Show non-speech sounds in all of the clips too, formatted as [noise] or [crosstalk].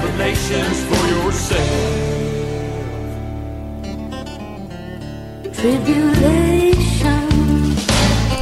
Revelations for yourself. Tribulation.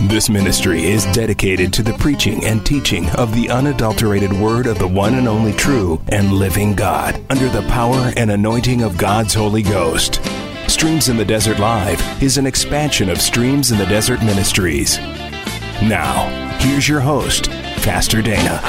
This ministry is dedicated to the preaching and teaching of the unadulterated word of the one and only true and living God under the power and anointing of God's Holy Ghost. Streams in the Desert Live is an expansion of Streams in the Desert Ministries. Now, here's your host, Pastor Dana.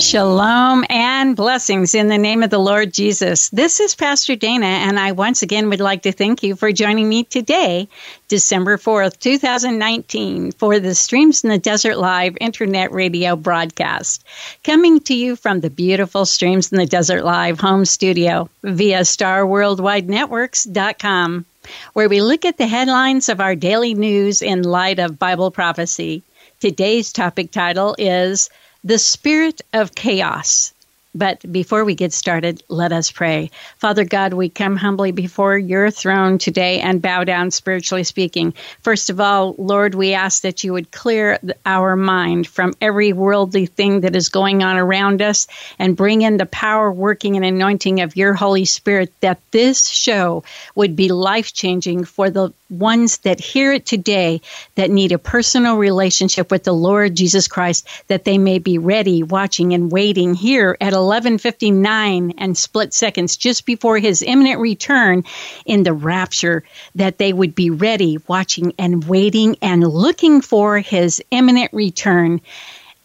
Shalom and blessings in the name of the Lord Jesus. This is Pastor Dana, and I once again would like to thank you for joining me today, December 4th, 2019, for the Streams in the Desert Live internet radio broadcast. Coming to you from the beautiful Streams in the Desert Live home studio via StarWorldWideNetworks.com, where we look at the headlines of our daily news in light of Bible prophecy. Today's topic title is the spirit of chaos. But before we get started, let us pray. Father God, we come humbly before your throne today and bow down spiritually speaking. First of all, Lord, we ask that you would clear our mind from every worldly thing that is going on around us and bring in the power, working, and anointing of your Holy Spirit that this show would be life changing for the ones that hear it today that need a personal relationship with the Lord Jesus Christ, that they may be ready, watching, and waiting here at 11:59 and split seconds just before His imminent return in the rapture, that they would be ready, watching, and waiting, and looking for His imminent return.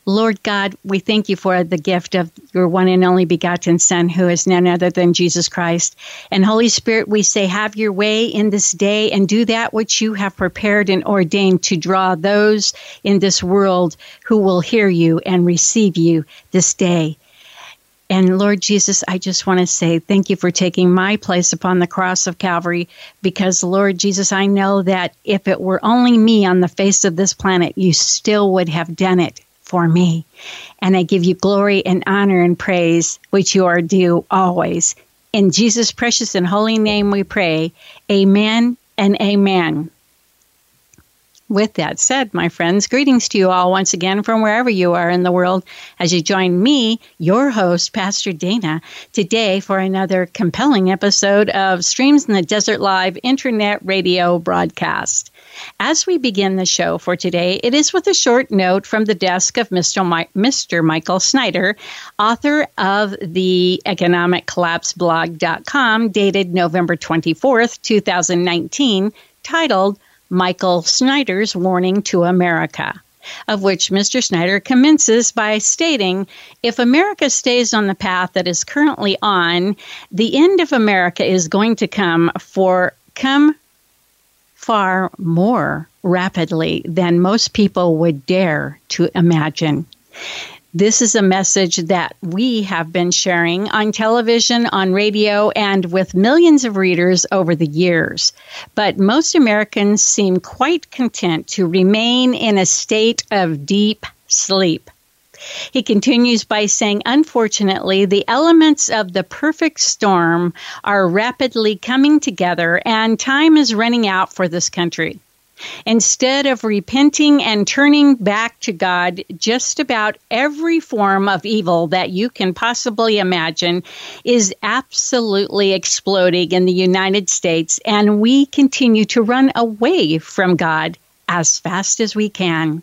Lord God, we thank you for the gift of your one and only begotten Son, who is none other than Jesus Christ. And Holy Spirit, we say, have your way in this day and do that which you have prepared and ordained to draw those in this world who will hear you and receive you this day. And Lord Jesus, I just want to say thank you for taking my place upon the cross of Calvary because, Lord Jesus, I know that if it were only me on the face of this planet, you still would have done it for me. And I give you glory and honor and praise, which you are due always. In Jesus' precious and holy name we pray. Amen and amen. With that said, my friends, greetings to you all once again from wherever you are in the world as you join me, your host, Pastor Dana, today for another compelling episode of Streams in the Desert Live internet radio broadcast. As we begin the show for today, it is with a short note from the desk of Mr. Mi- Mr. Michael Snyder, author of the Economic Collapse blog.com, dated November 24th, 2019, titled Michael Snyder's Warning to America. Of which Mr. Snyder commences by stating if America stays on the path that is currently on, the end of America is going to come for come far more rapidly than most people would dare to imagine. This is a message that we have been sharing on television, on radio, and with millions of readers over the years. But most Americans seem quite content to remain in a state of deep sleep. He continues by saying, unfortunately, the elements of the perfect storm are rapidly coming together and time is running out for this country. Instead of repenting and turning back to God, just about every form of evil that you can possibly imagine is absolutely exploding in the United States, and we continue to run away from God as fast as we can.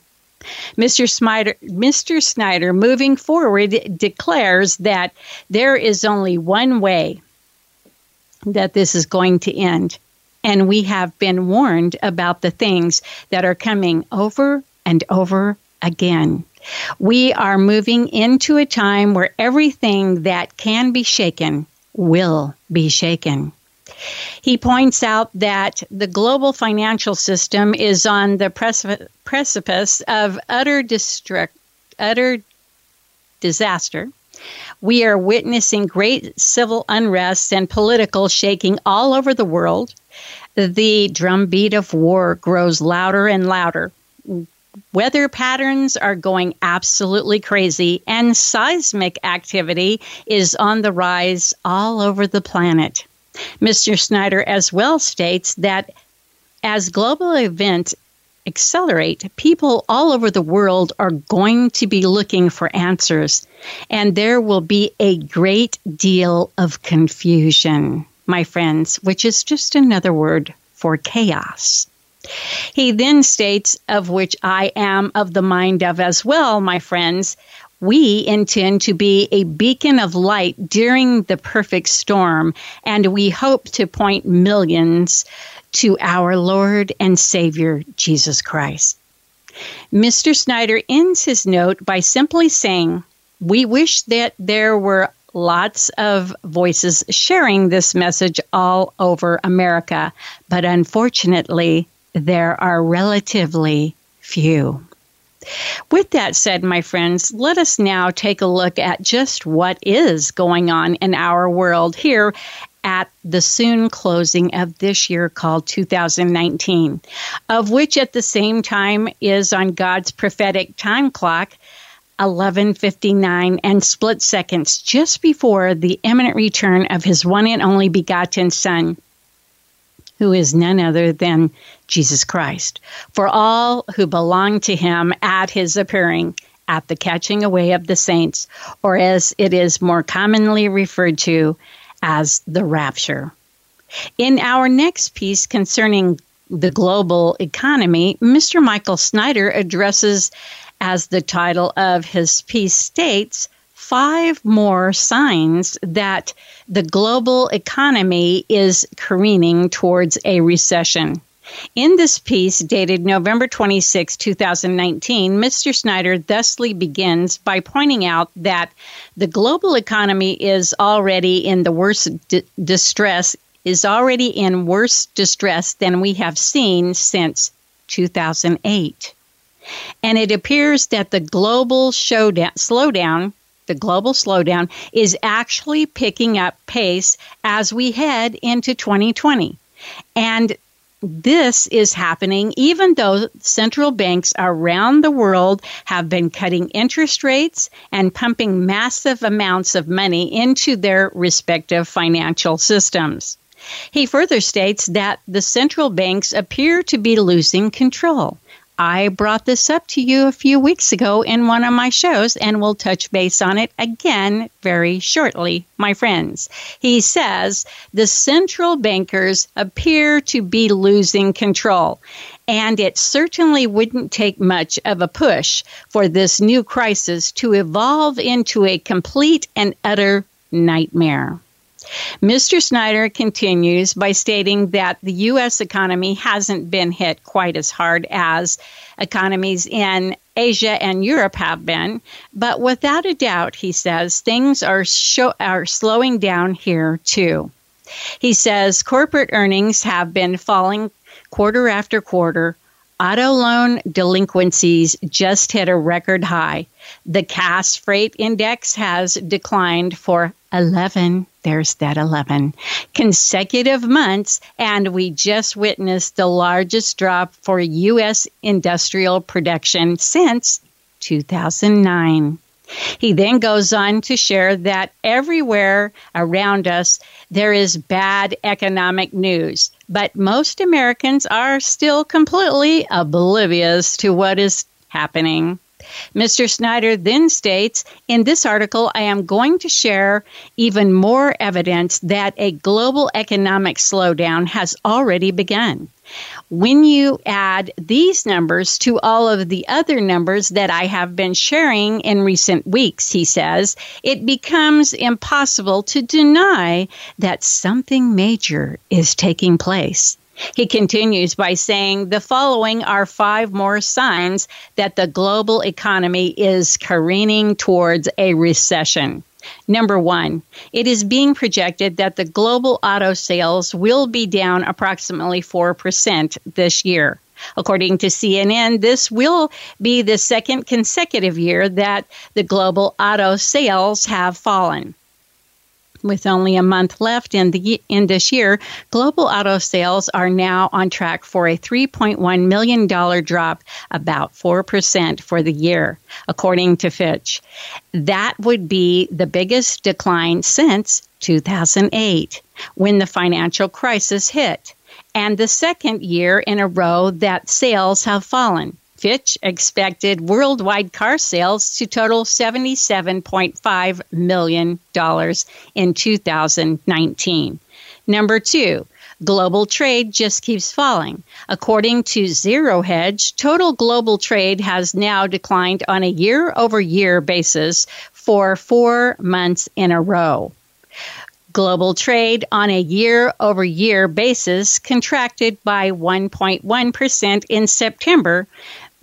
Mr. Snyder, Mr. Snyder, moving forward, declares that there is only one way that this is going to end, and we have been warned about the things that are coming over and over again. We are moving into a time where everything that can be shaken will be shaken. He points out that the global financial system is on the precipice of utter, destruct, utter disaster. We are witnessing great civil unrest and political shaking all over the world. The drumbeat of war grows louder and louder. Weather patterns are going absolutely crazy, and seismic activity is on the rise all over the planet. Mr. Snyder as well states that as global events accelerate, people all over the world are going to be looking for answers, and there will be a great deal of confusion, my friends, which is just another word for chaos. He then states, of which I am of the mind of as well, my friends, we intend to be a beacon of light during the perfect storm, and we hope to point millions to our Lord and Savior, Jesus Christ. Mr. Snyder ends his note by simply saying, We wish that there were lots of voices sharing this message all over America, but unfortunately, there are relatively few. With that said, my friends, let us now take a look at just what is going on in our world here at the soon closing of this year called 2019, of which at the same time is on God's prophetic time clock 11:59 and split seconds just before the imminent return of his one and only begotten son who is none other than Jesus Christ. For all who belong to him at his appearing at the catching away of the saints or as it is more commonly referred to as the rapture. In our next piece concerning the global economy, Mr. Michael Snyder addresses, as the title of his piece states, five more signs that the global economy is careening towards a recession. In this piece, dated November 26, 2019, Mr. Snyder thusly begins by pointing out that the global economy is already in the worst di- distress, is already in worse distress than we have seen since 2008. And it appears that the global showdown, slowdown, the global slowdown, is actually picking up pace as we head into 2020. And this is happening even though central banks around the world have been cutting interest rates and pumping massive amounts of money into their respective financial systems. He further states that the central banks appear to be losing control. I brought this up to you a few weeks ago in one of my shows, and we'll touch base on it again very shortly, my friends. He says the central bankers appear to be losing control, and it certainly wouldn't take much of a push for this new crisis to evolve into a complete and utter nightmare. Mr. Snyder continues by stating that the U.S. economy hasn't been hit quite as hard as economies in Asia and Europe have been, but without a doubt, he says, things are, are slowing down here too. He says corporate earnings have been falling quarter after quarter. Auto loan delinquencies just hit a record high. The Cass Freight Index has declined for 11 there's that 11 consecutive months, and we just witnessed the largest drop for U.S. industrial production since 2009. He then goes on to share that everywhere around us there is bad economic news, but most Americans are still completely oblivious to what is happening. Mr. Snyder then states In this article, I am going to share even more evidence that a global economic slowdown has already begun. When you add these numbers to all of the other numbers that I have been sharing in recent weeks, he says, it becomes impossible to deny that something major is taking place. He continues by saying the following are five more signs that the global economy is careening towards a recession. Number one, it is being projected that the global auto sales will be down approximately 4% this year. According to CNN, this will be the second consecutive year that the global auto sales have fallen. With only a month left in the in this year, global auto sales are now on track for a 3.1 million dollar drop, about 4% for the year, according to Fitch. That would be the biggest decline since 2008, when the financial crisis hit, and the second year in a row that sales have fallen. Fitch expected worldwide car sales to total $77.5 million in 2019. Number two, global trade just keeps falling. According to Zero Hedge, total global trade has now declined on a year over year basis for four months in a row. Global trade on a year over year basis contracted by 1.1% in September,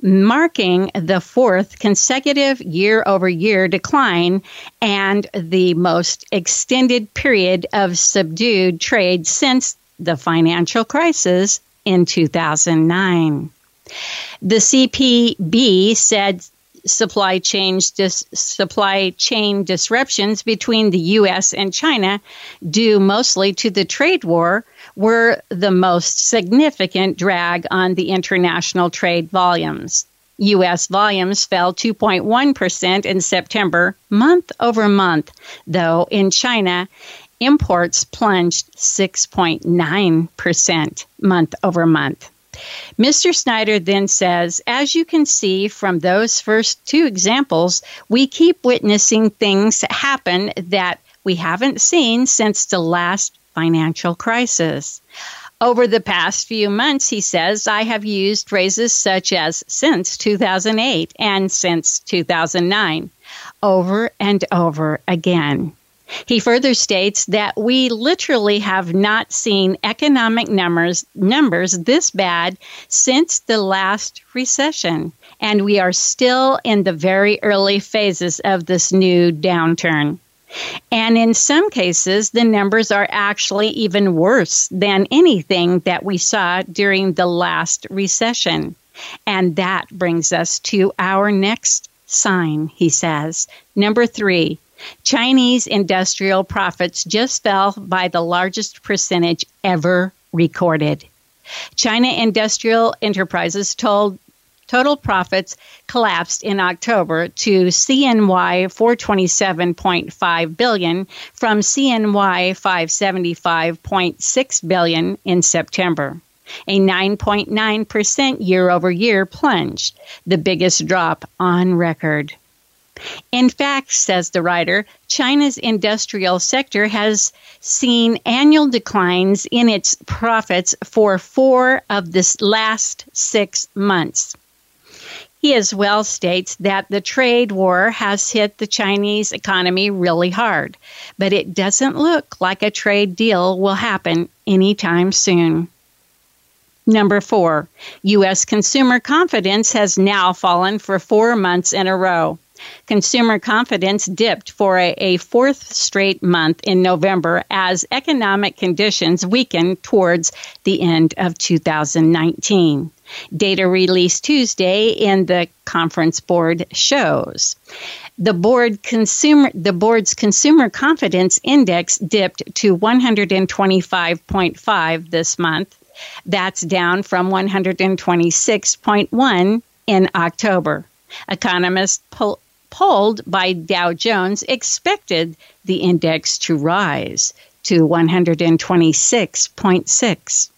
marking the fourth consecutive year over year decline and the most extended period of subdued trade since the financial crisis in 2009. The CPB said supply chain dis- supply chain disruptions between the US and China due mostly to the trade war were the most significant drag on the international trade volumes. U.S. volumes fell 2.1% in September, month over month, though in China, imports plunged 6.9% month over month. Mr. Snyder then says, as you can see from those first two examples, we keep witnessing things happen that we haven't seen since the last financial crisis. Over the past few months, he says, I have used phrases such as since 2008 and since 2009 over and over again. He further states that we literally have not seen economic numbers numbers this bad since the last recession and we are still in the very early phases of this new downturn. And in some cases, the numbers are actually even worse than anything that we saw during the last recession. And that brings us to our next sign, he says. Number three, Chinese industrial profits just fell by the largest percentage ever recorded. China Industrial Enterprises told Total profits collapsed in October to CNY 427.5 billion from CNY 575.6 billion in September. A 9.9% year over year plunge, the biggest drop on record. In fact, says the writer, China's industrial sector has seen annual declines in its profits for four of the last six months. He as well states that the trade war has hit the Chinese economy really hard, but it doesn't look like a trade deal will happen anytime soon. Number four, U.S. consumer confidence has now fallen for four months in a row. Consumer confidence dipped for a, a, fourth straight month in November as economic conditions weakened towards the end of 2019. Data released Tuesday in the conference board shows. The board consumer the board's consumer confidence index dipped to 125.5 this month. That's down from 126.1 in October. Economists po- polled by Dow Jones expected the index to rise to 126.6.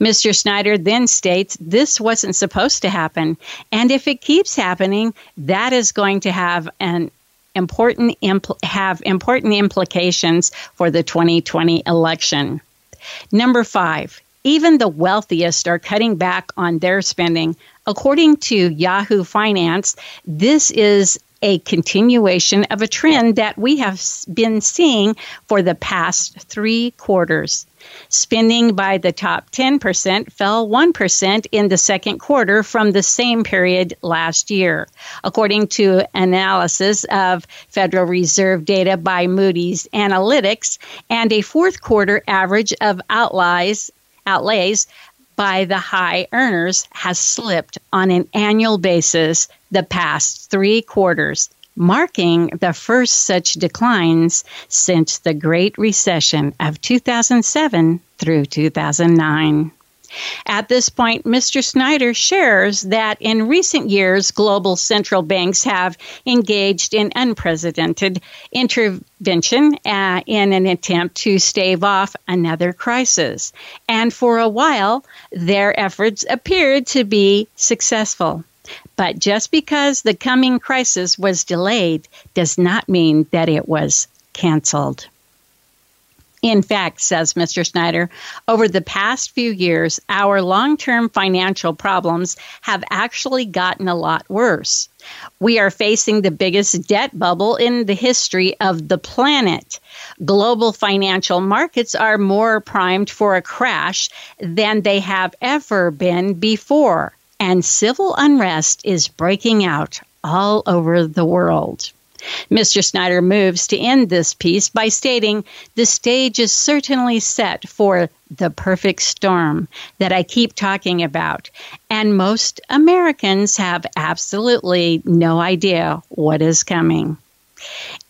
Mr. Snyder then states this wasn't supposed to happen, and if it keeps happening, that is going to have an important impl- have important implications for the 2020 election. Number 5, even the wealthiest are cutting back on their spending. According to Yahoo Finance, this is a continuation of a trend that we have been seeing for the past three quarters. Spending by the top 10% fell 1% in the second quarter from the same period last year, according to analysis of Federal Reserve data by Moody's Analytics and a fourth quarter average of outlays, outlays by the high earners has slipped on an annual basis the past three quarters, marking the first such declines since the Great Recession of 2007 through 2009. At this point, Mr. Snyder shares that in recent years, global central banks have engaged in unprecedented intervention uh, in an attempt to stave off another crisis. And for a while, their efforts appeared to be successful. But just because the coming crisis was delayed does not mean that it was canceled. In fact, says Mr. Snyder, over the past few years, our long term financial problems have actually gotten a lot worse. We are facing the biggest debt bubble in the history of the planet. Global financial markets are more primed for a crash than they have ever been before and civil unrest is breaking out all over the world. Mr. Snyder moves to end this piece by stating the stage is certainly set for the perfect storm that I keep talking about, and most Americans have absolutely no idea what is coming.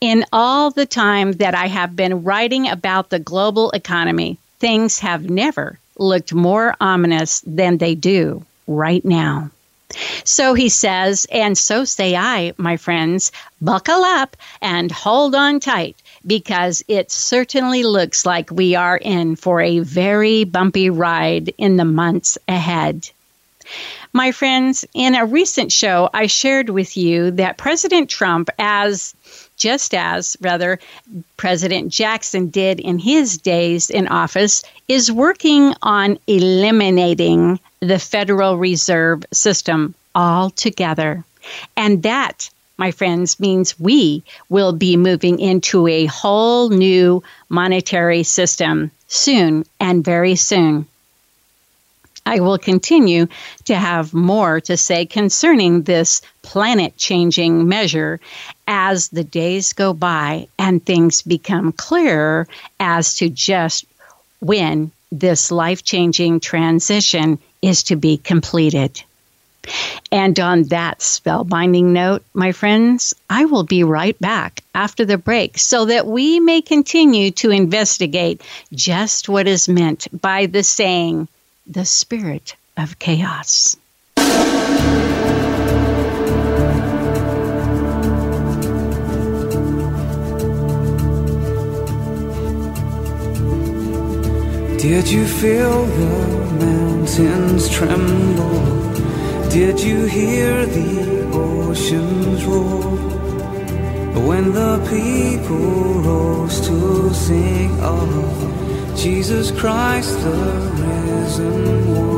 In all the time that I have been writing about the global economy, things have never looked more ominous than they do right now. So he says, and so say I, my friends, buckle up and hold on tight because it certainly looks like we are in for a very bumpy ride in the months ahead. My friends, in a recent show, I shared with you that President Trump, as just as, rather, President Jackson did in his days in office, is working on eliminating the Federal Reserve System altogether. And that, my friends, means we will be moving into a whole new monetary system soon and very soon. I will continue to have more to say concerning this planet changing measure as the days go by and things become clearer as to just when this life changing transition is to be completed. And on that spellbinding note, my friends, I will be right back after the break so that we may continue to investigate just what is meant by the saying, the spirit of chaos. Did you feel the mountains tremble? Did you hear the oceans roar? When the people rose to sing of Jesus Christ the risen one.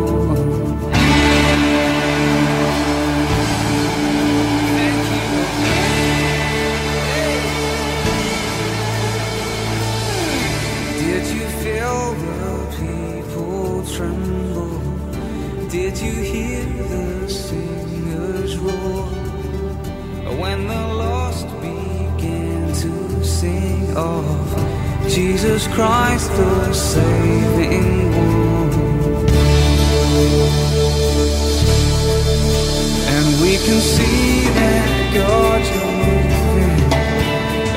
Did you hear the singers roar? When the lost began to sing of Jesus Christ the saving one. And we can see that God you're moving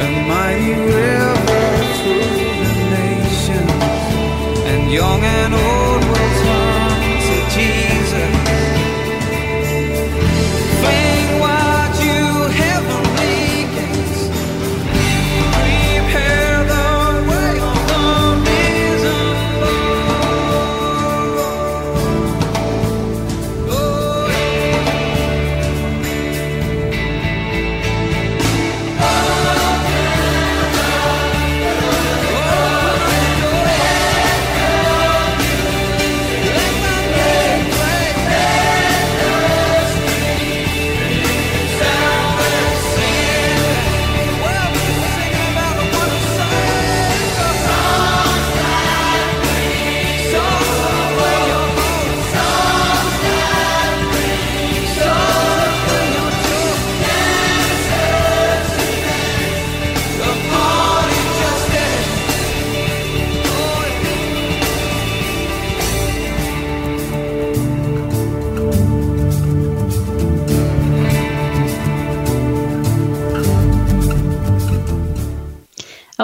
a mighty river through the nation, and young and old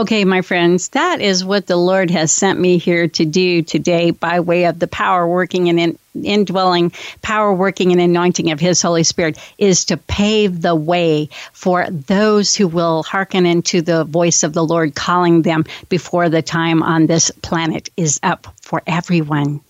Okay, my friends, that is what the Lord has sent me here to do today by way of the power working and in, indwelling, power working and anointing of His Holy Spirit is to pave the way for those who will hearken into the voice of the Lord calling them before the time on this planet is up for everyone.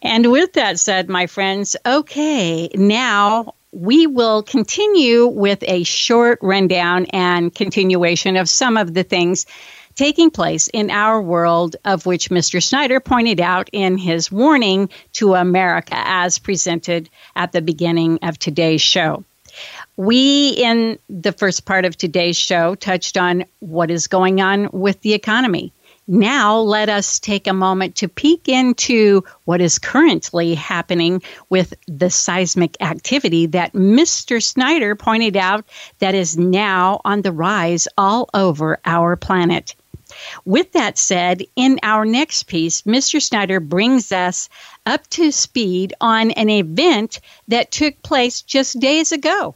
And with that said, my friends, okay, now we will continue with a short rundown and continuation of some of the things taking place in our world, of which Mr. Snyder pointed out in his warning to America as presented at the beginning of today's show. We, in the first part of today's show, touched on what is going on with the economy now, let us take a moment to peek into what is currently happening with the seismic activity that Mr. Snyder pointed out that is now on the rise all over our planet. With that said, in our next piece, Mr. Snyder brings us up to speed on an event that took place just days ago.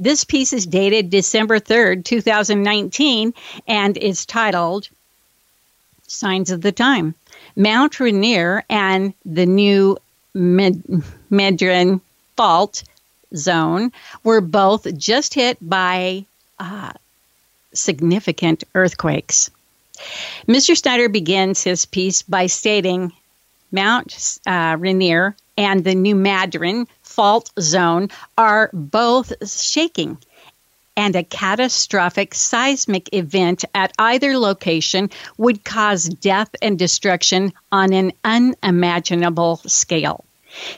This piece is dated December 3rd, 2019, and is titled signs of the time. Mount Rainier and the new Med- Medrine fault zone were both just hit by uh, significant earthquakes. Mr. Snyder begins his piece by stating Mount uh, Rainier and the New Madrid fault zone are both shaking and a catastrophic seismic event at either location would cause death and destruction on an unimaginable scale.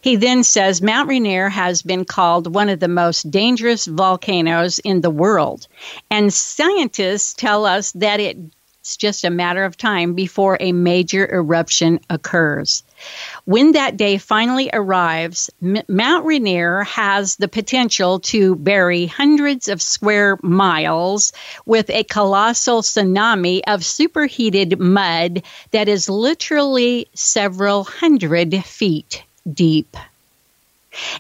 He then says Mount Rainier has been called one of the most dangerous volcanoes in the world, and scientists tell us that it it's just a matter of time before a major eruption occurs. When that day finally arrives, M- Mount Rainier has the potential to bury hundreds of square miles with a colossal tsunami of superheated mud that is literally several hundred feet deep.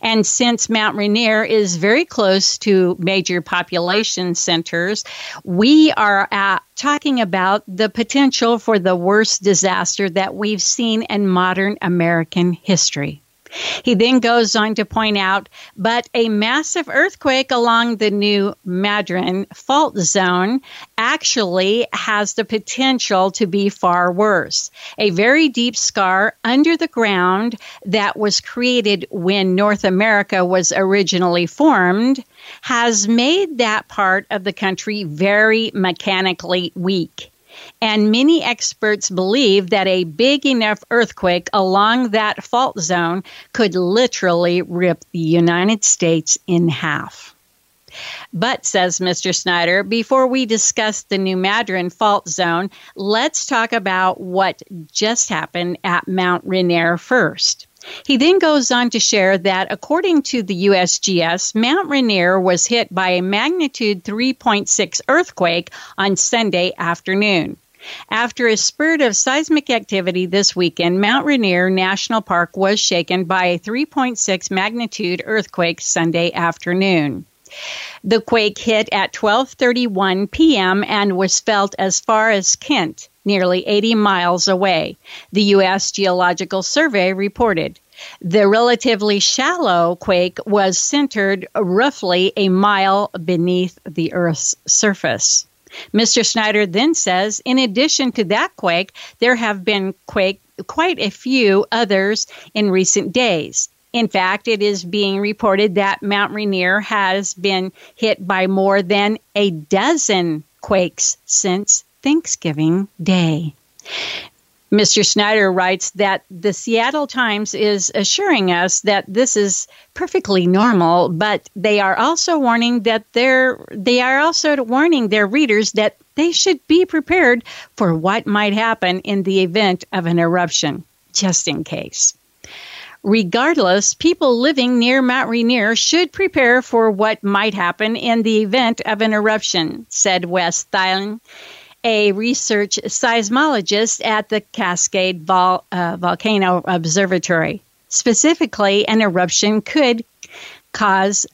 And since Mount Rainier is very close to major population centers, we are at, talking about the potential for the worst disaster that we've seen in modern American history. He then goes on to point out, but a massive earthquake along the new Madrid fault zone actually has the potential to be far worse. A very deep scar under the ground that was created when North America was originally formed has made that part of the country very mechanically weak. And many experts believe that a big enough earthquake along that fault zone could literally rip the United States in half. But, says Mr. Snyder, before we discuss the New Madrid fault zone, let's talk about what just happened at Mount Rainier first. He then goes on to share that according to the USGS, Mount Rainier was hit by a magnitude 3.6 earthquake on Sunday afternoon. After a spurt of seismic activity this weekend, Mount Rainier National Park was shaken by a 3.6 magnitude earthquake Sunday afternoon. The quake hit at 12:31 p.m. and was felt as far as Kent, nearly 80 miles away. The US Geological Survey reported. The relatively shallow quake was centered roughly a mile beneath the Earth's surface. Mr. Snyder then says, in addition to that quake, there have been quake, quite a few others in recent days. In fact, it is being reported that Mount Rainier has been hit by more than a dozen quakes since Thanksgiving Day. Mr. Snyder writes that the Seattle Times is assuring us that this is perfectly normal, but they are also warning that they're they are also warning their readers that they should be prepared for what might happen in the event of an eruption, just in case. Regardless, people living near Mount Rainier should prepare for what might happen in the event of an eruption, said Wes Thelen, a research seismologist at the Cascade Vol- uh, Volcano Observatory. Specifically, an eruption could cause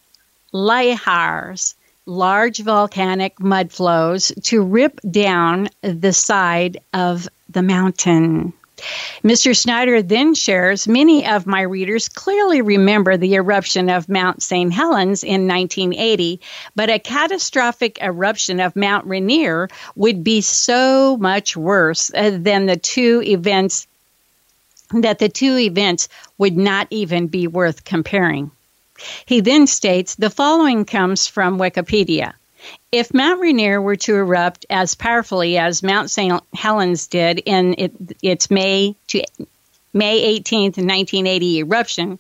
lahars. large volcanic mud flows to rip down the side of the mountain. Mr. Snyder then shares many of my readers clearly remember the eruption of Mount St. Helens in 1980, but a catastrophic eruption of Mount Rainier would be so much worse uh, than the two events that the two events would not even be worth comparing. He then states the following comes from Wikipedia. If Mount Rainier were to erupt as powerfully as Mount St. Helens did in it, its May to May 18th, 1980 eruption,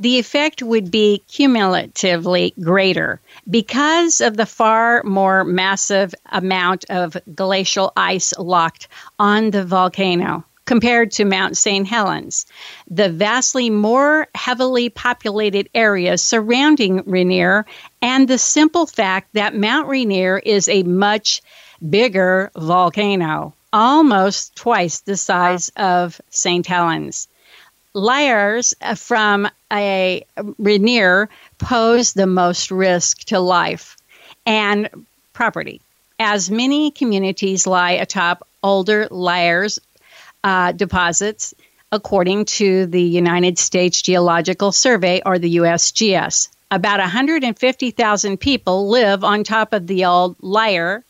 the effect would be cumulatively greater because of the far more massive amount of glacial ice locked on the volcano compared to Mount St. Helens. The vastly more heavily populated areas surrounding Rainier, and the simple fact that Mount Rainier is a much bigger volcano, almost twice the size of St. Helens. Lahars from a Rainier pose the most risk to life and property, as many communities lie atop older Lahars uh, deposits, according to the United States Geological Survey or the USGS. About 150,000 people live on top of the old Lahar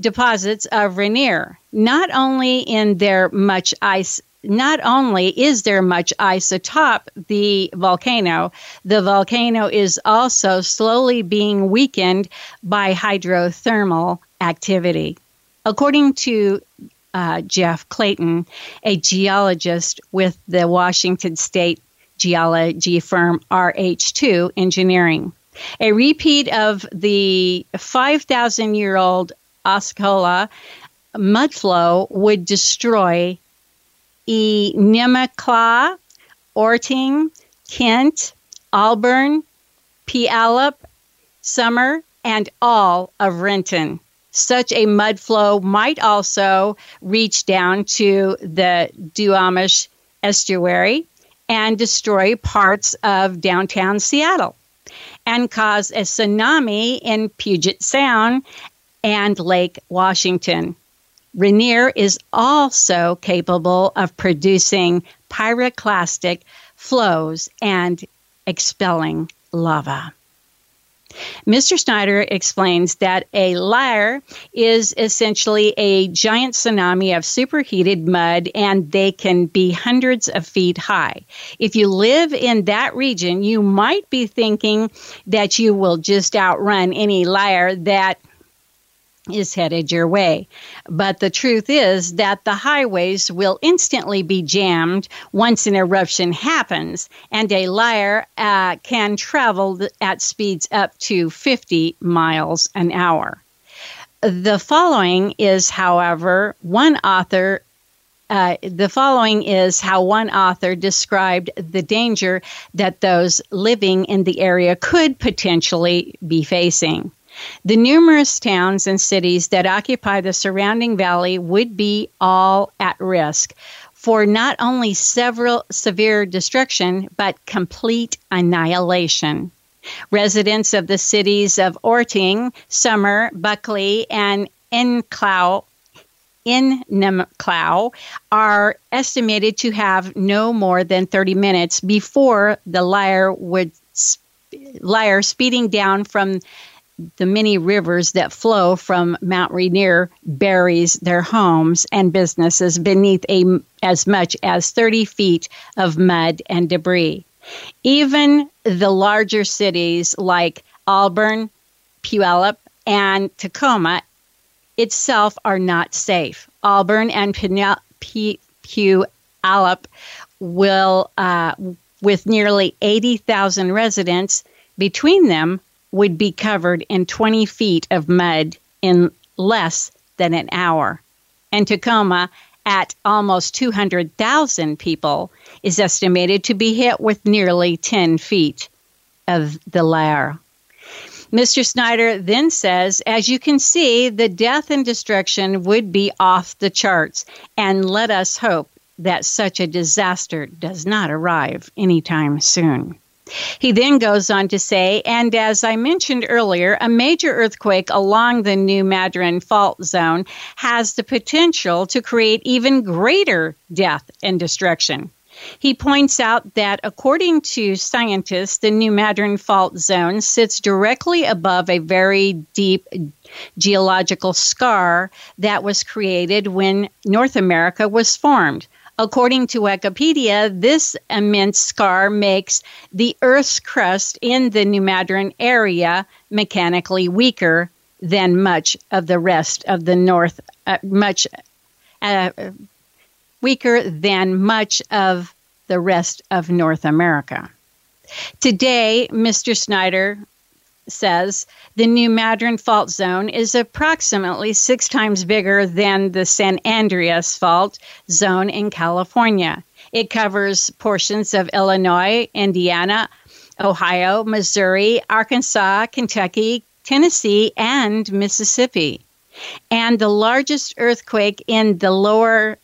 deposits of Rainier. Not only in their much ice not only is there much ice atop the volcano, the volcano is also slowly being weakened by hydrothermal activity. According to uh, Jeff Clayton, a geologist with the Washington State geology firm RH2 Engineering. A repeat of the 5,000 year old Osceola mudflow would destroy Enumclaw, Orting, Kent, Auburn, Puyallup, Sumner, and all of Renton. Such a mud flow might also reach down to the Duwamish estuary and destroy parts of downtown Seattle and cause a tsunami in Puget Sound and Lake Washington. Rainier is also capable of producing pyroclastic flows and expelling lava. Mr. Snyder explains that a lahar is essentially a giant tsunami of superheated mud and they can be hundreds of feet high. If you live in that region, you might be thinking that you will just outrun any lahar that is headed your way. But the truth is that the highways will instantly be jammed once an eruption happens, and a lahar uh, can travel at speeds up to 50 miles an hour. The following is, however, one author. Uh, the following is how one author described the danger that those living in the area could potentially be facing. The numerous towns and cities that occupy the surrounding valley would be all at risk for not only several severe destruction but complete annihilation. Residents of the cities of Orting, Sumner, Buckley, and Enclow Enumclaw are estimated to have no more than 30 minutes before the lahar would lahar speeding down from the many rivers that flow from Mount Rainier buries their homes and businesses beneath a, as much as 30 feet of mud and debris. Even the larger cities like Auburn, Puyallup, and Tacoma itself are not safe. Auburn and Puyallup will, uh, with nearly 80,000 residents between them, would be covered in 20 feet of mud in less than an hour. And Tacoma, at almost 200,000 people, is estimated to be hit with nearly 10 feet of the lahar. Mr. Snyder then says, as you can see, the death and destruction would be off the charts, and let us hope that such a disaster does not arrive anytime soon. He then goes on to say, and as I mentioned earlier, a major earthquake along the New Madrid fault zone has the potential to create even greater death and destruction. He points out that according to scientists, the New Madrid fault zone sits directly above a very deep geological scar that was created when North America was formed. According to Wikipedia, this immense scar makes the Earth's crust in the New Madrid area mechanically weaker than much of the rest of the North, uh, much uh, weaker than much of the rest of North America. Today, Mr. Snyder says the New Madrid fault zone is approximately six times bigger than the San Andreas fault zone in California. It covers portions of Illinois, Indiana, Ohio, Missouri, Arkansas, Kentucky, Tennessee, and Mississippi. And the largest earthquake in the lower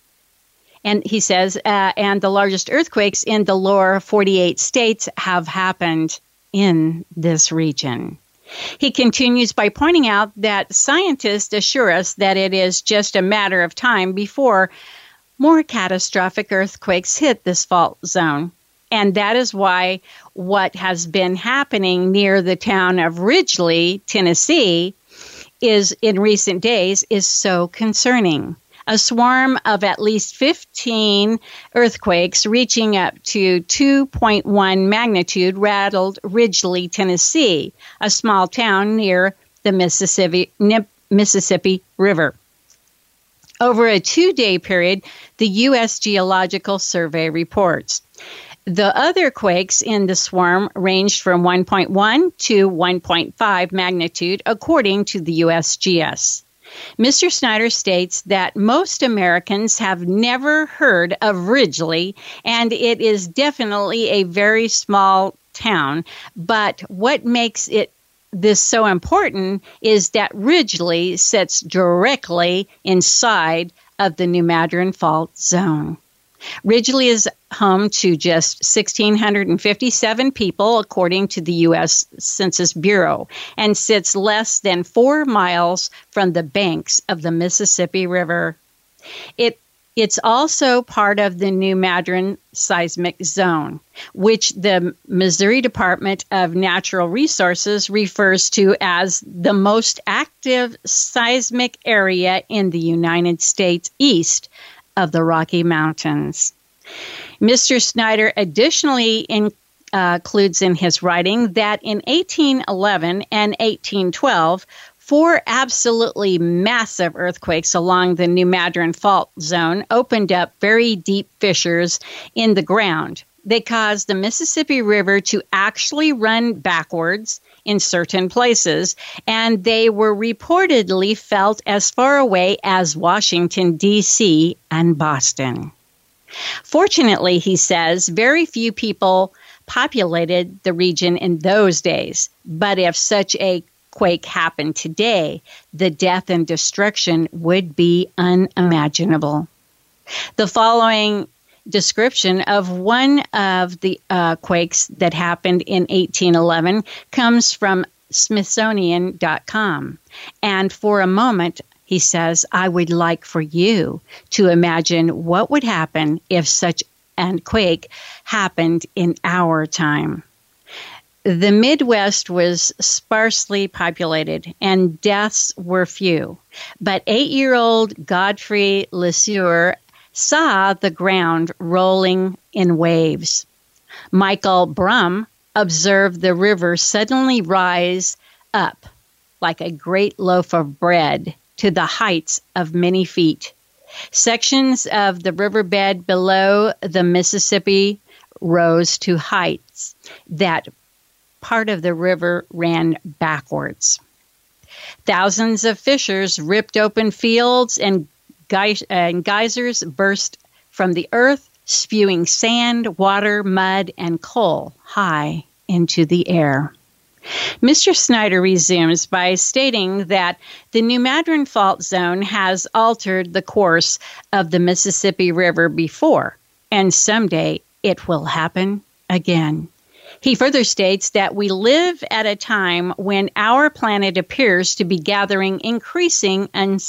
and he says, uh, and the largest earthquakes in the lower 48 states have happened in this region. He continues by pointing out that scientists assure us that it is just a matter of time before more catastrophic earthquakes hit this fault zone. And that is why what has been happening near the town of Ridgely, Tennessee, is in recent days is so concerning a swarm of at least 15 earthquakes reaching up to 2.1 magnitude rattled Ridgely, Tennessee, a small town near the Mississippi, Mississippi River. Over a two day period, the U.S. Geological Survey reports. The other quakes in the swarm ranged from 1.1 to 1.5 magnitude, according to the USGS. Mr. Snyder states that most Americans have never heard of Ridgely, and it is definitely a very small town. But what makes it this so important is that Ridgely sits directly inside of the New Madrid Fault Zone. Ridgely is home to just 1,657 people, according to the U.S. Census Bureau, and sits less than four miles from the banks of the Mississippi River. It it's also part of the New Madrid seismic zone, which the Missouri Department of Natural Resources refers to as the most active seismic area in the United States east of the Rocky Mountains. Mr. Snyder additionally in, uh, includes in his writing that in 1811 and 1812, four absolutely massive earthquakes along the New Madrid Fault Zone opened up very deep fissures in the ground. They caused the Mississippi River to actually run backwards in certain places, and they were reportedly felt as far away as Washington, D.C. and Boston. Fortunately, he says, very few people populated the region in those days, but if such a quake happened today, the death and destruction would be unimaginable. The following description of one of the uh, quakes that happened in 1811 comes from Smithsonian.com. And for a moment, he says, I would like for you to imagine what would happen if such an quake happened in our time. The Midwest was sparsely populated and deaths were few. But eight year old Godfrey LeSueur saw the ground rolling in waves. Michael Brum observed the river suddenly rise up like a great loaf of bread to the heights of many feet. Sections of the riverbed below the Mississippi rose to heights that part of the river ran backwards. Thousands of fissures ripped open fields and, and geysers burst from the earth, spewing sand, water, mud, and coal high into the air. Mr. Snyder resumes by stating that the New Madrid Fault Zone has altered the course of the Mississippi River before, and someday it will happen again. He further states that we live at a time when our planet appears to be gathering increasing and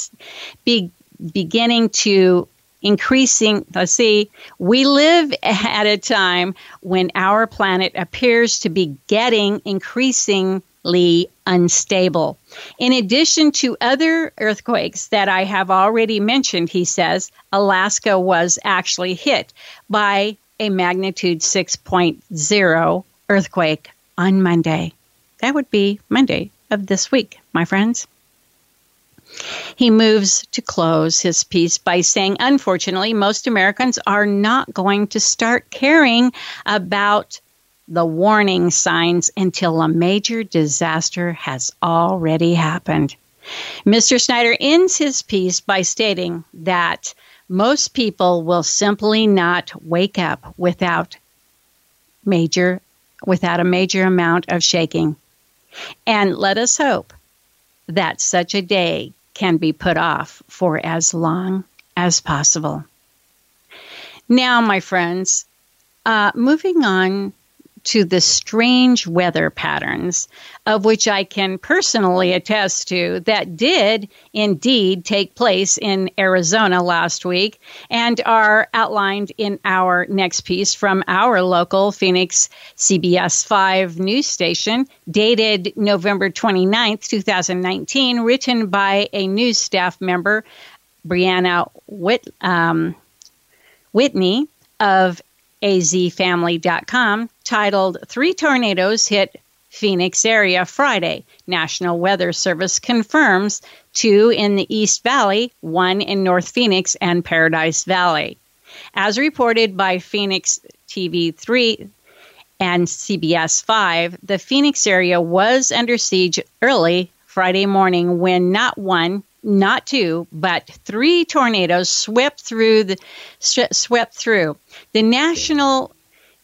be beginning to increasing let's see we live [laughs] at a time when our planet appears to be getting increasingly unstable. In addition to other earthquakes that i have already mentioned he says alaska was actually hit by a magnitude 6.0 earthquake on monday. That would be monday of this week my friends he moves to close his piece by saying, unfortunately, most Americans are not going to start caring about the warning signs until a major disaster has already happened. Mr. Snyder ends his piece by stating that most people will simply not wake up without major without a major amount of shaking. And let us hope that such a day can be put off for as long as possible. Now, my friends, uh, moving on to the strange weather patterns of which I can personally attest to that did indeed take place in Arizona last week and are outlined in our next piece from our local Phoenix CBS 5 news station, dated November 29th, 2019, written by a news staff member, Brianna Whit, um, Whitney of azfamily.com titled Three Tornadoes Hit Phoenix Area Friday. National Weather Service confirms two in the East Valley, one in North Phoenix and Paradise Valley. As reported by Phoenix TV 3 and CBS 5, the Phoenix area was under siege early Friday morning when not one, not two, but three tornadoes swept through the swept through. The national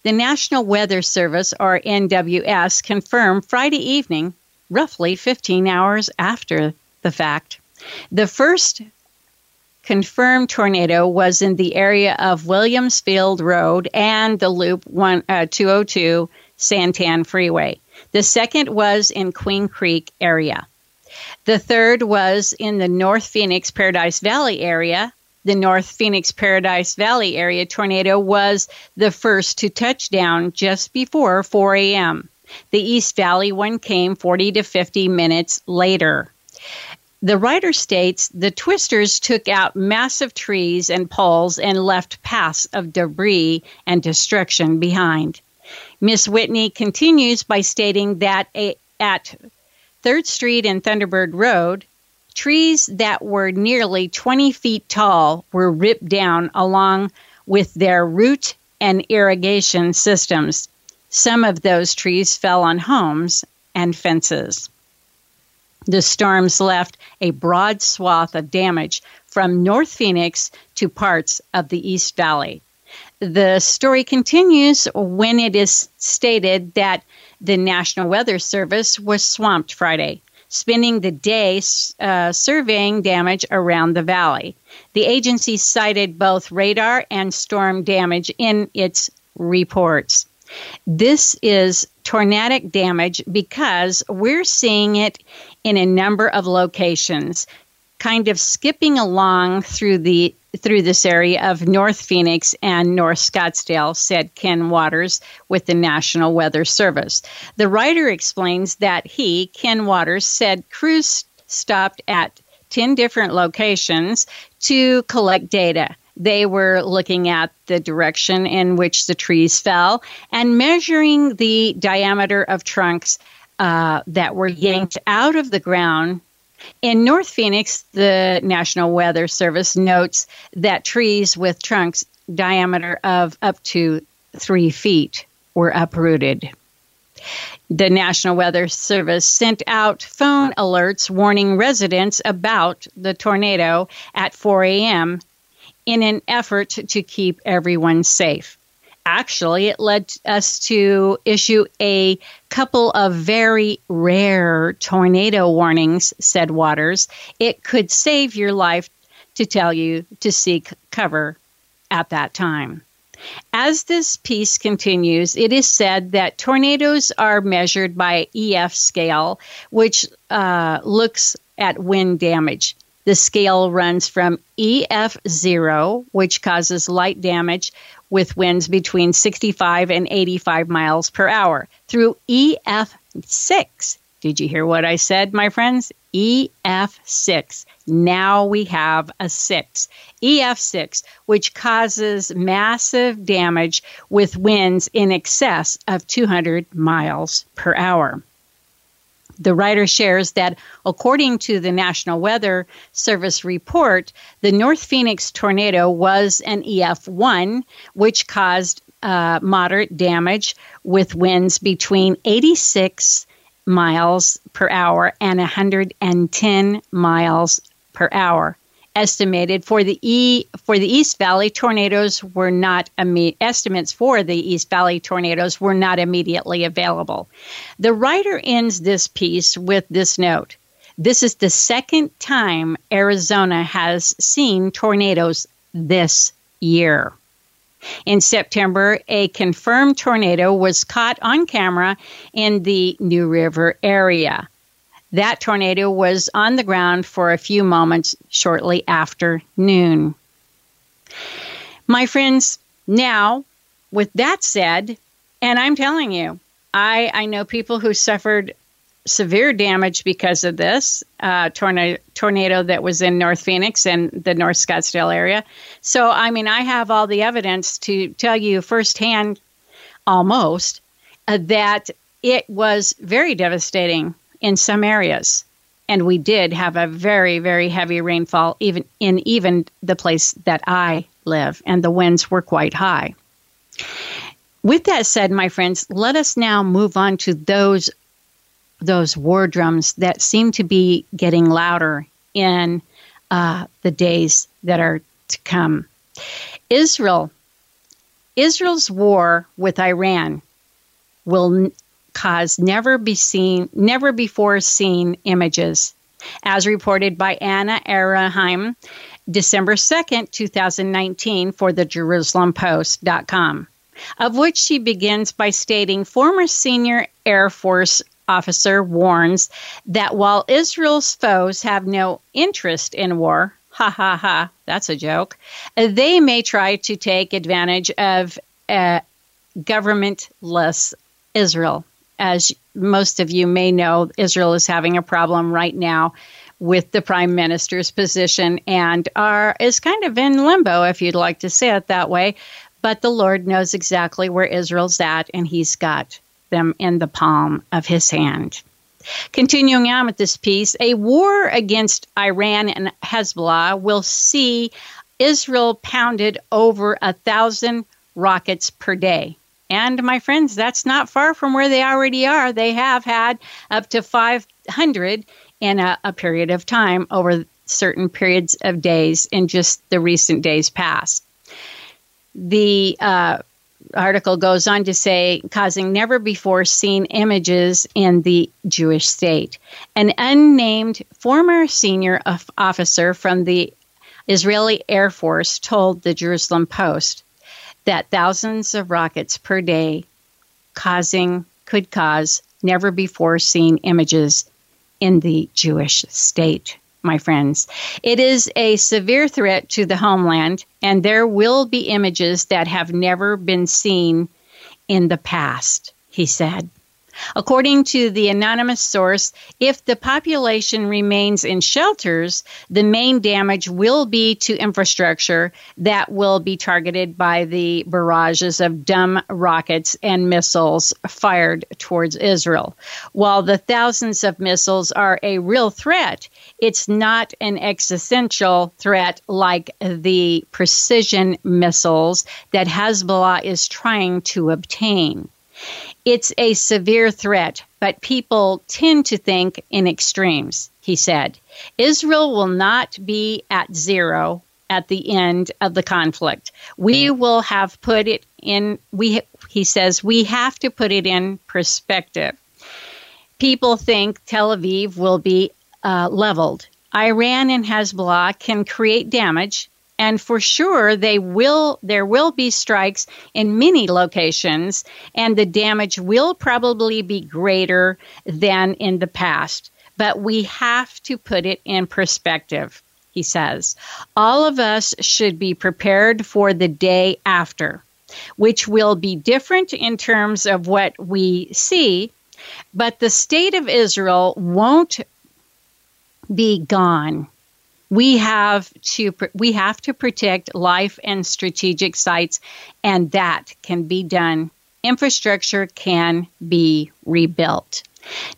the National Weather Service or NWS confirmed Friday evening, roughly 15 hours after the fact. The first confirmed tornado was in the area of Williamsfield Road and the Loop 1, uh, 202 Santan Freeway. The second was in Queen Creek area. The third was in the North Phoenix Paradise Valley area. The North Phoenix Paradise Valley area tornado was the first to touch down just before 4 a.m. The East Valley one came 40 to 50 minutes later. The writer states the twisters took out massive trees and poles and left paths of debris and destruction behind. Miss Whitney continues by stating that a, at 3rd Street and Thunderbird Road, trees that were nearly 20 feet tall were ripped down along with their root and irrigation systems. Some of those trees fell on homes and fences. The storms left a broad swath of damage from North Phoenix to parts of the East Valley. The story continues when it is stated that the National Weather Service was swamped Friday, spending the day uh, surveying damage around the valley. The agency cited both radar and storm damage in its reports. This is tornadic damage because we're seeing it in a number of locations, kind of skipping along through the through this area of North Phoenix and North Scottsdale, said Ken Waters with the National Weather Service. The writer explains that he, Ken Waters, said crews stopped at 10 different locations to collect data. They were looking at the direction in which the trees fell and measuring the diameter of trunks uh, that were yanked out of the ground in North Phoenix, the National Weather Service notes that trees with trunks diameter of up to three feet were uprooted. The National Weather Service sent out phone alerts warning residents about the tornado at 4 a.m. in an effort to keep everyone safe. Actually, it led us to issue a couple of very rare tornado warnings, said Waters. It could save your life to tell you to seek cover at that time. As this piece continues, it is said that tornadoes are measured by EF scale, which uh, looks at wind damage. The scale runs from EF0, which causes light damage with winds between 65 and 85 miles per hour, through EF6. Did you hear what I said, my friends? EF6. Now we have a 6. EF6, which causes massive damage with winds in excess of 200 miles per hour. The writer shares that according to the National Weather Service report, the North Phoenix tornado was an EF1, which caused uh, moderate damage with winds between 86 miles per hour and 110 miles per hour. Estimated for the E for the East Valley tornadoes were not imme- estimates for the East Valley tornadoes were not immediately available. The writer ends this piece with this note. This is the second time Arizona has seen tornadoes this year. In September, a confirmed tornado was caught on camera in the New River area. That tornado was on the ground for a few moments shortly after noon. My friends, now, with that said, and I'm telling you, I, I know people who suffered severe damage because of this uh, tornado, tornado that was in North Phoenix and the North Scottsdale area. So, I mean, I have all the evidence to tell you firsthand, almost, uh, that it was very devastating in some areas. And we did have a very, very heavy rainfall, even in even the place that I live, and the winds were quite high. With that said, my friends, let us now move on to those those war drums that seem to be getting louder in uh, the days that are to come. Israel, Israel's war with Iran will cause never be seen, never before seen images, as reported by Anna Ahronheim, December 2nd, 2019, for the JerusalemPost.com, of which she begins by stating former senior Air Force officer warns that while Israel's foes have no interest in war, ha ha ha, that's a joke, they may try to take advantage of uh, governmentless Israel. As most of you may know, Israel is having a problem right now with the prime minister's position and are is kind of in limbo if you'd like to say it that way but the lord knows exactly where israel's at and he's got them in the palm of his hand. Continuing on with this piece, a war against Iran and Hezbollah will see Israel pounded over a thousand rockets per day. And my friends, that's not far from where they already are. They have had up to 500 in a, a period of time over certain periods of days in just the recent days past. The uh, article goes on to say, causing never before seen images in the Jewish state. An unnamed former senior officer from the Israeli Air Force told the Jerusalem Post that thousands of rockets per day causing could cause never before seen images in the Jewish state my friends. It is a severe threat to the homeland, and there will be images that have never been seen in the past, he said. According to the anonymous source, if the population remains in shelters, the main damage will be to infrastructure that will be targeted by the barrages of dumb rockets and missiles fired towards Israel. While the thousands of missiles are a real threat, it's not an existential threat like the precision missiles that Hezbollah is trying to obtain. It's a severe threat, but people tend to think in extremes, he said. Israel will not be at zero at the end of the conflict. We will have put it in we he says we have to put it in perspective. People think Tel Aviv will be uh, leveled. Iran and Hezbollah can create damage, and for sure they will there will be strikes in many locations and the damage will probably be greater than in the past. But we have to put it in perspective he says. All of us should be prepared for the day after which will be different in terms of what we see. But the state of Israel won't be gone we have to we have to protect life and strategic sites and that can be done. Infrastructure can be rebuilt.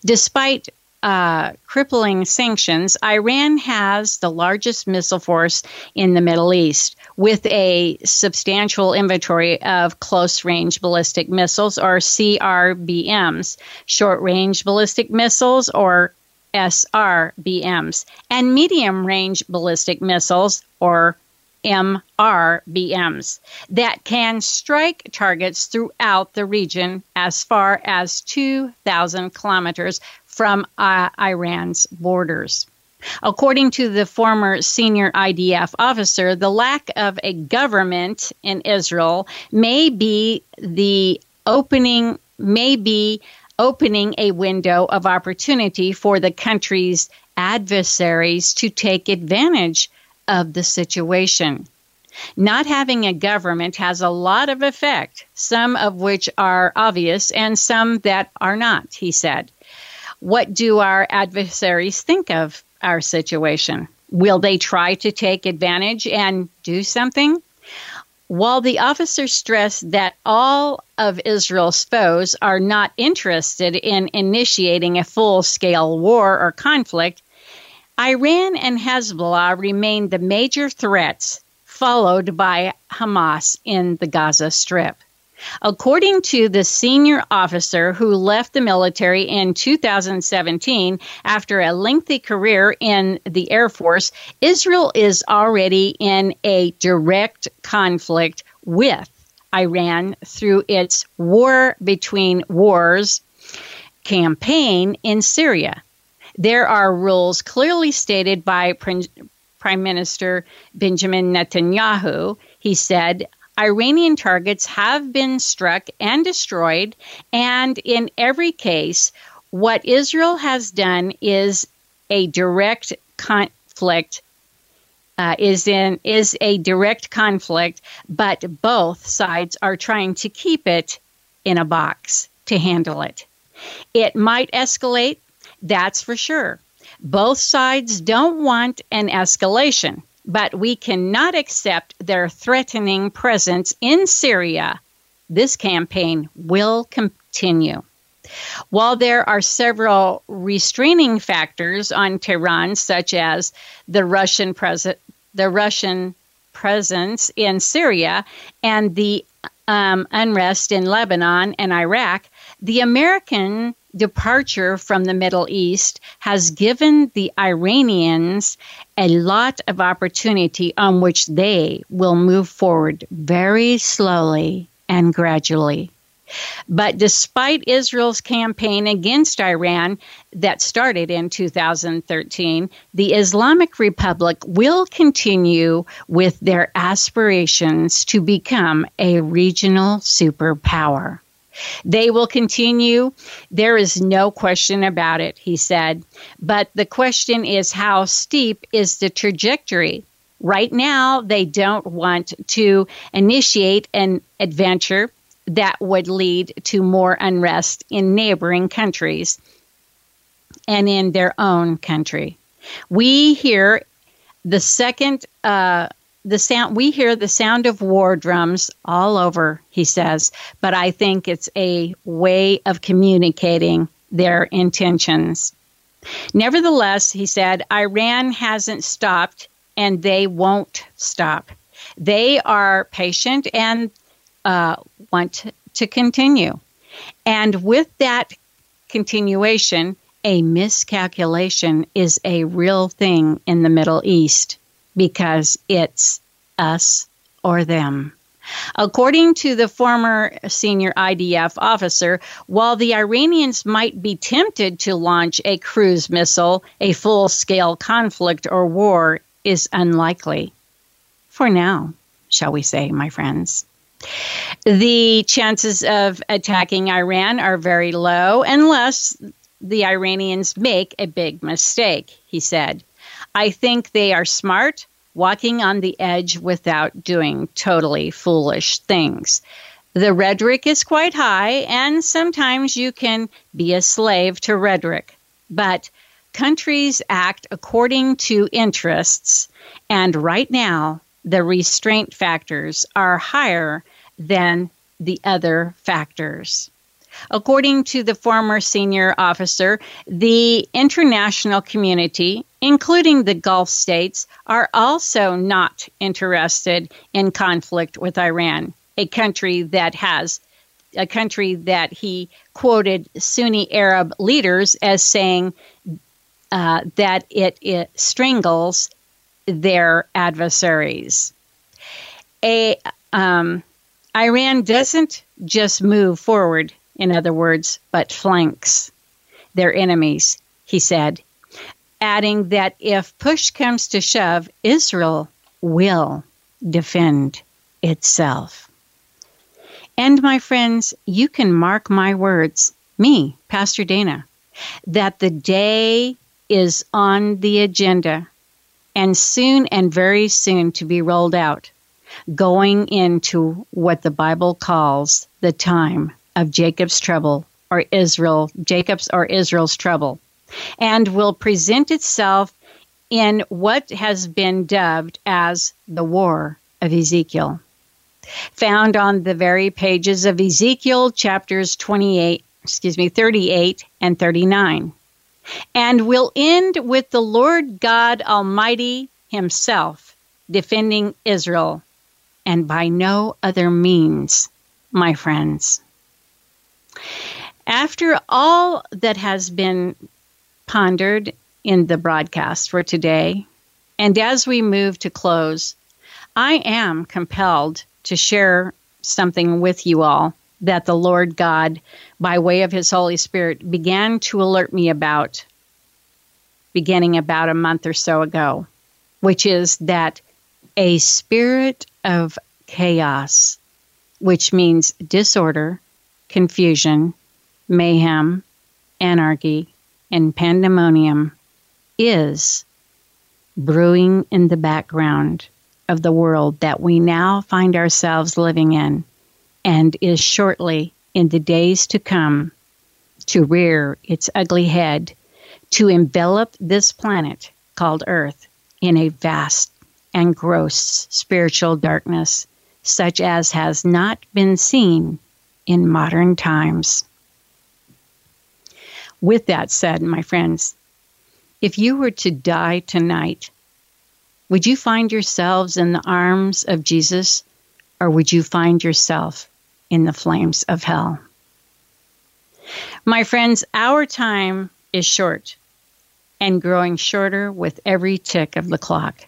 Despite uh, crippling sanctions, Iran has the largest missile force in the Middle East with a substantial inventory of close range ballistic missiles or CRBMs, short range ballistic missiles or SRBMs, and medium range ballistic missiles, or MRBMs, that can strike targets throughout the region as far as 2,000 kilometers from uh, Iran's borders. According to the former senior IDF officer, the lack of a government in Israel may be the opening, may be opening a window of opportunity for the country's adversaries to take advantage of the situation. Not having a government has a lot of effect, some of which are obvious and some that are not, he said. What do our adversaries think of our situation? Will they try to take advantage and do something? While the officer stressed that all of Israel's foes are not interested in initiating a full scale war or conflict, Iran and Hezbollah remain the major threats, followed by Hamas in the Gaza Strip. According to the senior officer who left the military in 2017 after a lengthy career in the Air Force, Israel is already in a direct conflict with Iran through its war between wars campaign in Syria. There are rules clearly stated by Prime Minister Benjamin Netanyahu. He said, Iranian targets have been struck and destroyed, and in every case, what Israel has done is a direct conflict. Uh, is in is a direct conflict, but both sides are trying to keep it in a box to handle it. It might escalate, that's for sure. Both sides don't want an escalation but we cannot accept their threatening presence in Syria. This campaign will continue. While there are several restraining factors on Tehran, such as the Russian pres- the Russian presence in Syria and the um, unrest in Lebanon and Iraq, the American departure from the Middle East has given the Iranians a lot of opportunity on which they will move forward very slowly and gradually. But despite Israel's campaign against Iran that started in 2013, the Islamic Republic will continue with their aspirations to become a regional superpower. They will continue. There is no question about it, he said. But the question is how steep is the trajectory? Right now, they don't want to initiate an adventure that would lead to more unrest in neighboring countries and in their own country. We hear the second uh, the sound we hear the sound of war drums all over he says but i think it's a way of communicating their intentions. Nevertheless he said iran hasn't stopped and they won't stop. They are patient and uh, want to continue. And with that continuation a miscalculation is a real thing in the middle east because it's us or them. According to the former senior IDF officer, while the Iranians might be tempted to launch a cruise missile, a full scale conflict or war is unlikely. for now, shall we say, my friends. The chances of attacking Iran are very low unless the Iranians make a big mistake, he said. I think they are smart, walking on the edge without doing totally foolish things. The rhetoric is quite high, and sometimes you can be a slave to rhetoric. But countries act according to interests, and right now, the restraint factors are higher than the other factors. According to the former senior officer, the international community, including the Gulf states, are also not interested in conflict with Iran, a country that has a country that he quoted Sunni Arab leaders as saying uh, that it, it strangles their adversaries. A um, Iran doesn't just move forward, in other words, but flanks their enemies, he said, adding that if push comes to shove, Israel will defend itself. And my friends, you can mark my words, me, Pastor Dana, that the day is on the agenda and soon and very soon to be rolled out, going into what the Bible calls the time of Jacob's trouble or Israel, Jacob's or Israel's trouble, and will present itself in what has been dubbed as the War of Ezekiel. Found on the very pages of Ezekiel chapters 28, excuse me, 38 and 39 and will end with the Lord God Almighty Himself defending Israel, and by no other means, my friends. After all that has been pondered in the broadcast for today, and as we move to close, I am compelled to share something with you all that the Lord God, by way of His Holy Spirit, began to alert me about beginning about a month or so ago, which is that a spirit of chaos, which means disorder, confusion, mayhem, anarchy, and pandemonium, is brewing in the background of the world that we now find ourselves living in and is shortly in the days to come to rear its ugly head to envelop this planet called Earth in a vast and gross spiritual darkness, such as has not been seen in modern times. With that said, my friends, if you were to die tonight, would you find yourselves in the arms of Jesus or would you find yourself in the flames of hell? My friends, our time is short and growing shorter with every tick of the clock.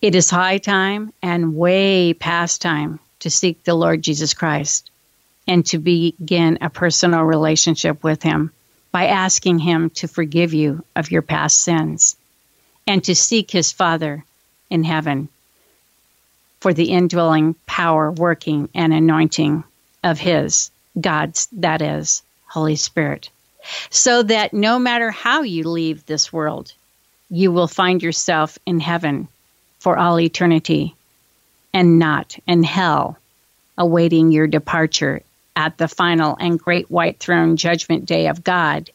It is high time and way past time to seek the Lord Jesus Christ and to begin a personal relationship with Him by asking Him to forgive you of your past sins and to seek His Father in heaven for the indwelling power, working, and anointing of His, God's, that is, Holy Spirit. So that no matter how you leave this world, you will find yourself in heaven for all eternity and not in hell, awaiting your departure at the final and great white throne judgment day of God,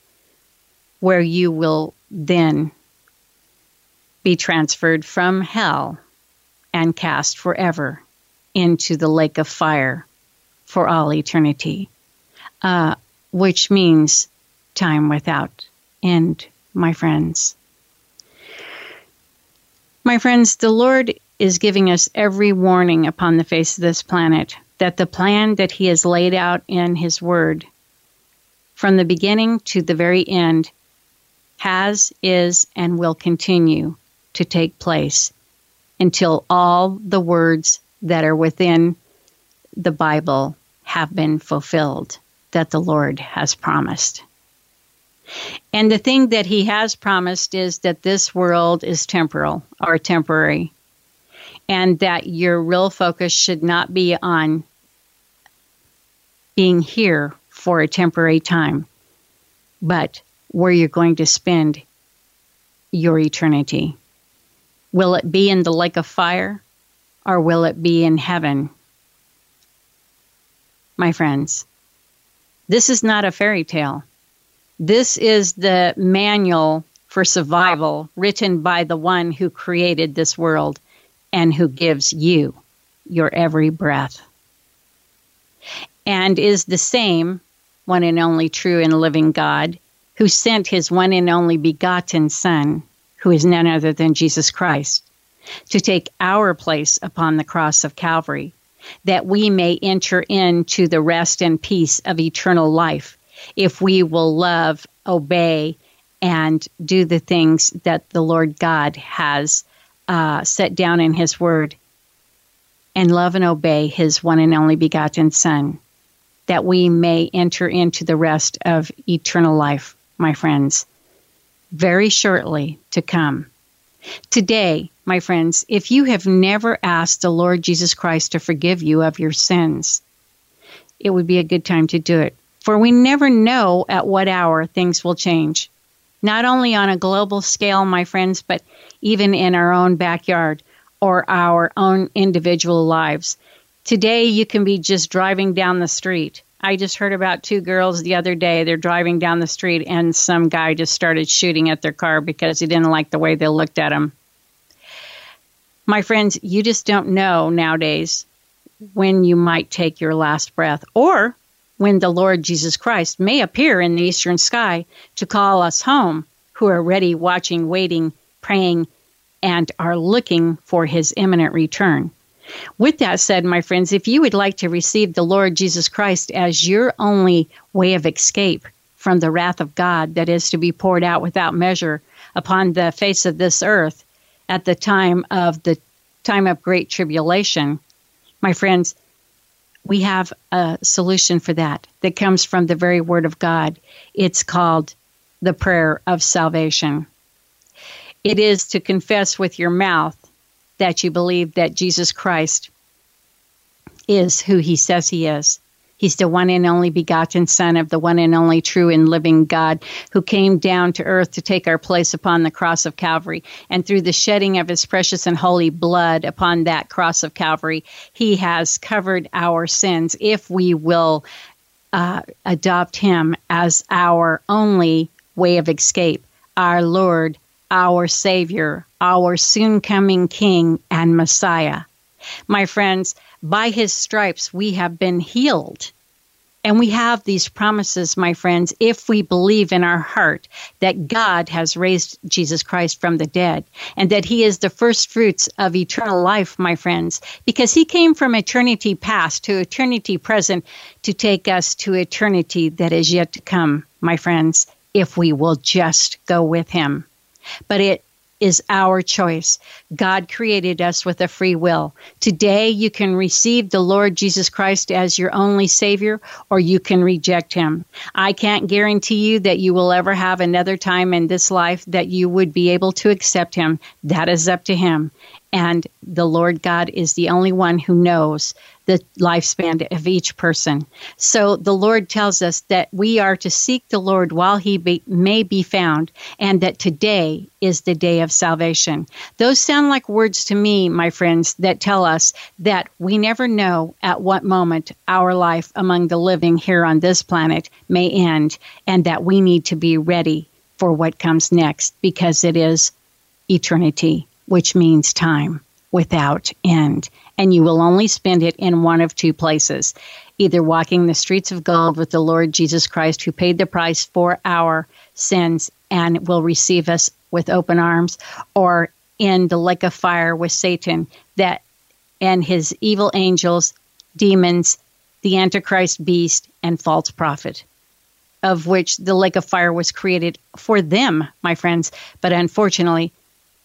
where you will then be transferred from hell and cast forever into the lake of fire for all eternity, uh, which means time without end, my friends. My friends, the Lord is giving us every warning upon the face of this planet that the plan that He has laid out in His Word from the beginning to the very end has, is, and will continue to take place until all the words that are within the Bible have been fulfilled that the Lord has promised. And the thing that he has promised is that this world is temporal or temporary. And that your real focus should not be on being here for a temporary time, but where you're going to spend your eternity. Will it be in the lake of fire or will it be in heaven? My friends, this is not a fairy tale. This is the manual for survival written by the one who created this world and who gives you your every breath. And is the same one and only true and living God who sent his one and only begotten Son, who is none other than Jesus Christ, to take our place upon the cross of Calvary, that we may enter into the rest and peace of eternal life if we will love, obey, and do the things that the Lord God has uh, set down in His Word, and love and obey His one and only begotten Son, that we may enter into the rest of eternal life, my friends, very shortly to come. Today, my friends, if you have never asked the Lord Jesus Christ to forgive you of your sins, it would be a good time to do it. For we never know at what hour things will change not only on a global scale, my friends, but even in our own backyard or our own individual lives. Today, you can be just driving down the street. I just heard about two girls the other day. They're driving down the street, and some guy just started shooting at their car because he didn't like the way they looked at him. My friends, you just don't know nowadays when you might take your last breath or when the Lord Jesus Christ may appear in the eastern sky to call us home, who are ready, watching, waiting, praying, and are looking for his imminent return. With that said, my friends, if you would like to receive the Lord Jesus Christ as your only way of escape from the wrath of God that is to be poured out without measure upon the face of this earth at the time of the time of great tribulation, my friends, we have a solution for that that comes from the very Word of God. It's called the prayer of salvation. It is to confess with your mouth that you believe that Jesus Christ is who he says he is, He's the one and only begotten Son of the one and only true and living God who came down to earth to take our place upon the cross of Calvary. And through the shedding of his precious and holy blood upon that cross of Calvary, he has covered our sins if we will uh, adopt him as our only way of escape, our Lord, our Savior, our soon coming King and Messiah. My friends, by his stripes we have been healed. And we have these promises, my friends, if we believe in our heart that God has raised Jesus Christ from the dead and that he is the first fruits of eternal life, my friends, because he came from eternity past to eternity present to take us to eternity that is yet to come, my friends, if we will just go with him. But it is our choice. God created us with a free will. Today, you can receive the Lord Jesus Christ as your only Savior, or you can reject Him. I can't guarantee you that you will ever have another time in this life that you would be able to accept Him. That is up to Him. And the Lord God is the only one who knows the lifespan of each person. So the Lord tells us that we are to seek the Lord while he be, may be found, and that today is the day of salvation. Those sound like words to me, my friends, that tell us that we never know at what moment our life among the living here on this planet may end, and that we need to be ready for what comes next because it is eternity, which means time without end and you will only spend it in one of two places either walking the streets of gold with the Lord Jesus Christ, who paid the price for our sins and will receive us with open arms, or in the lake of fire with Satan that and his evil angels, demons, the Antichrist beast, and false prophet, of which the lake of fire was created for them, my friends. But unfortunately,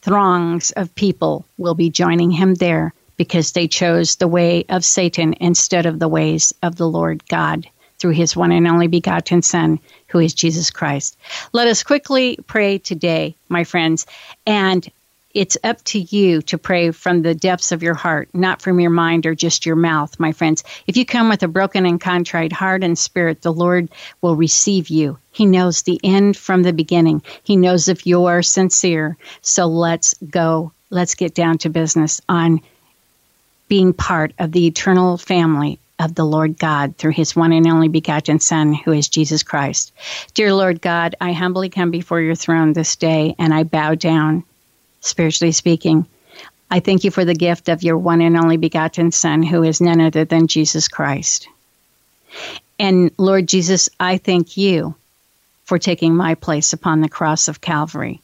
throngs of people will be joining him there because they chose the way of Satan instead of the ways of the Lord God through his one and only begotten Son, who is Jesus Christ. Let us quickly pray today, my friends. And It's up to you to pray from the depths of your heart, not from your mind or just your mouth, my friends. If you come with a broken and contrite heart and spirit, the Lord will receive you. He knows the end from the beginning. He knows if you're sincere. So let's go. Let's get down to business on being part of the eternal family of the Lord God through his one and only begotten Son, who is Jesus Christ. Dear Lord God, I humbly come before your throne this day and I bow down spiritually speaking. I thank you for the gift of your one and only begotten Son, who is none other than Jesus Christ. And Lord Jesus, I thank you for taking my place upon the cross of Calvary.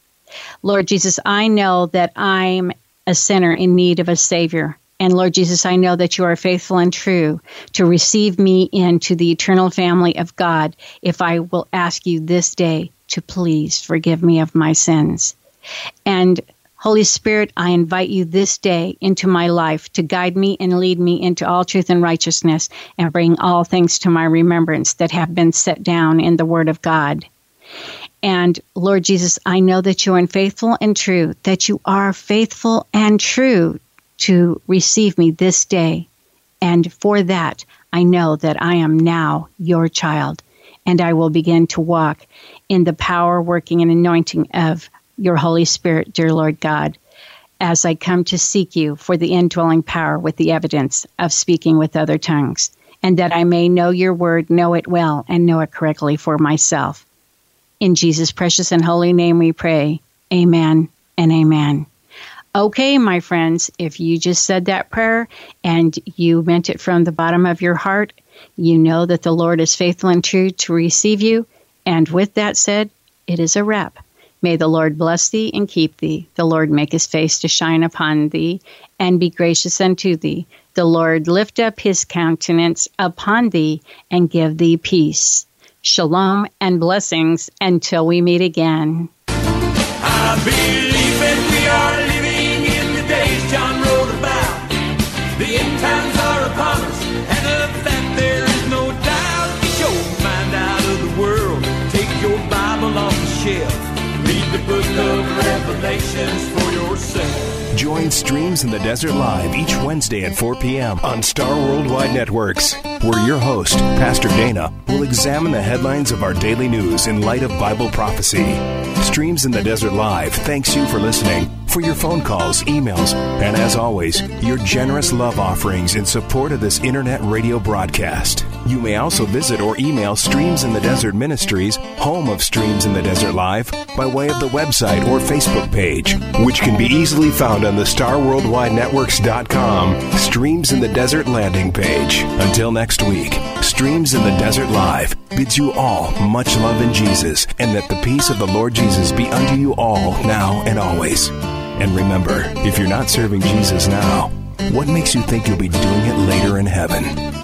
Lord Jesus, I know that I'm a sinner in need of a Savior. And Lord Jesus, I know that you are faithful and true to receive me into the eternal family of God if I will ask you this day to please forgive me of my sins. And Holy Spirit, I invite you this day into my life to guide me and lead me into all truth and righteousness and bring all things to my remembrance that have been set down in the Word of God. And Lord Jesus, I know that you are faithful and true, that you are faithful and true to receive me this day. And for that, I know that I am now your child, and I will begin to walk in the power, working, and anointing of your Holy Spirit, dear Lord God, as I come to seek you for the indwelling power with the evidence of speaking with other tongues, and that I may know your word, know it well, and know it correctly for myself. In Jesus' precious and holy name we pray. Amen and amen. Okay, my friends, if you just said that prayer and you meant it from the bottom of your heart, you know that the Lord is faithful and true to receive you. And with that said, it is a wrap. May the Lord bless thee and keep thee. The Lord make his face to shine upon thee and be gracious unto thee. The Lord lift up his countenance upon thee and give thee peace. Shalom and blessings until we meet again. The end times are upon us, and of that there is no doubt. Get your mind out of the world, take your Bible off the shelf, read the book of Revelations. Join Streams in the Desert Live each Wednesday at 4 p.m. on Star Worldwide Networks, where your host, Pastor Dana, will examine the headlines of our daily news in light of Bible prophecy. Streams in the Desert Live thanks you for listening, for your phone calls, emails, and as always, your generous love offerings in support of this internet radio broadcast. You may also visit or email Streams in the Desert Ministries, home of Streams in the Desert Live, by way of the website or Facebook page, which can be easily found on the StarWorldWideNetworks.com Streams in the Desert landing page. Until next week, Streams in the Desert Live bids you all much love in Jesus, and that the peace of the Lord Jesus be unto you all now and always. And remember, if you're not serving Jesus now, what makes you think you'll be doing it later in heaven?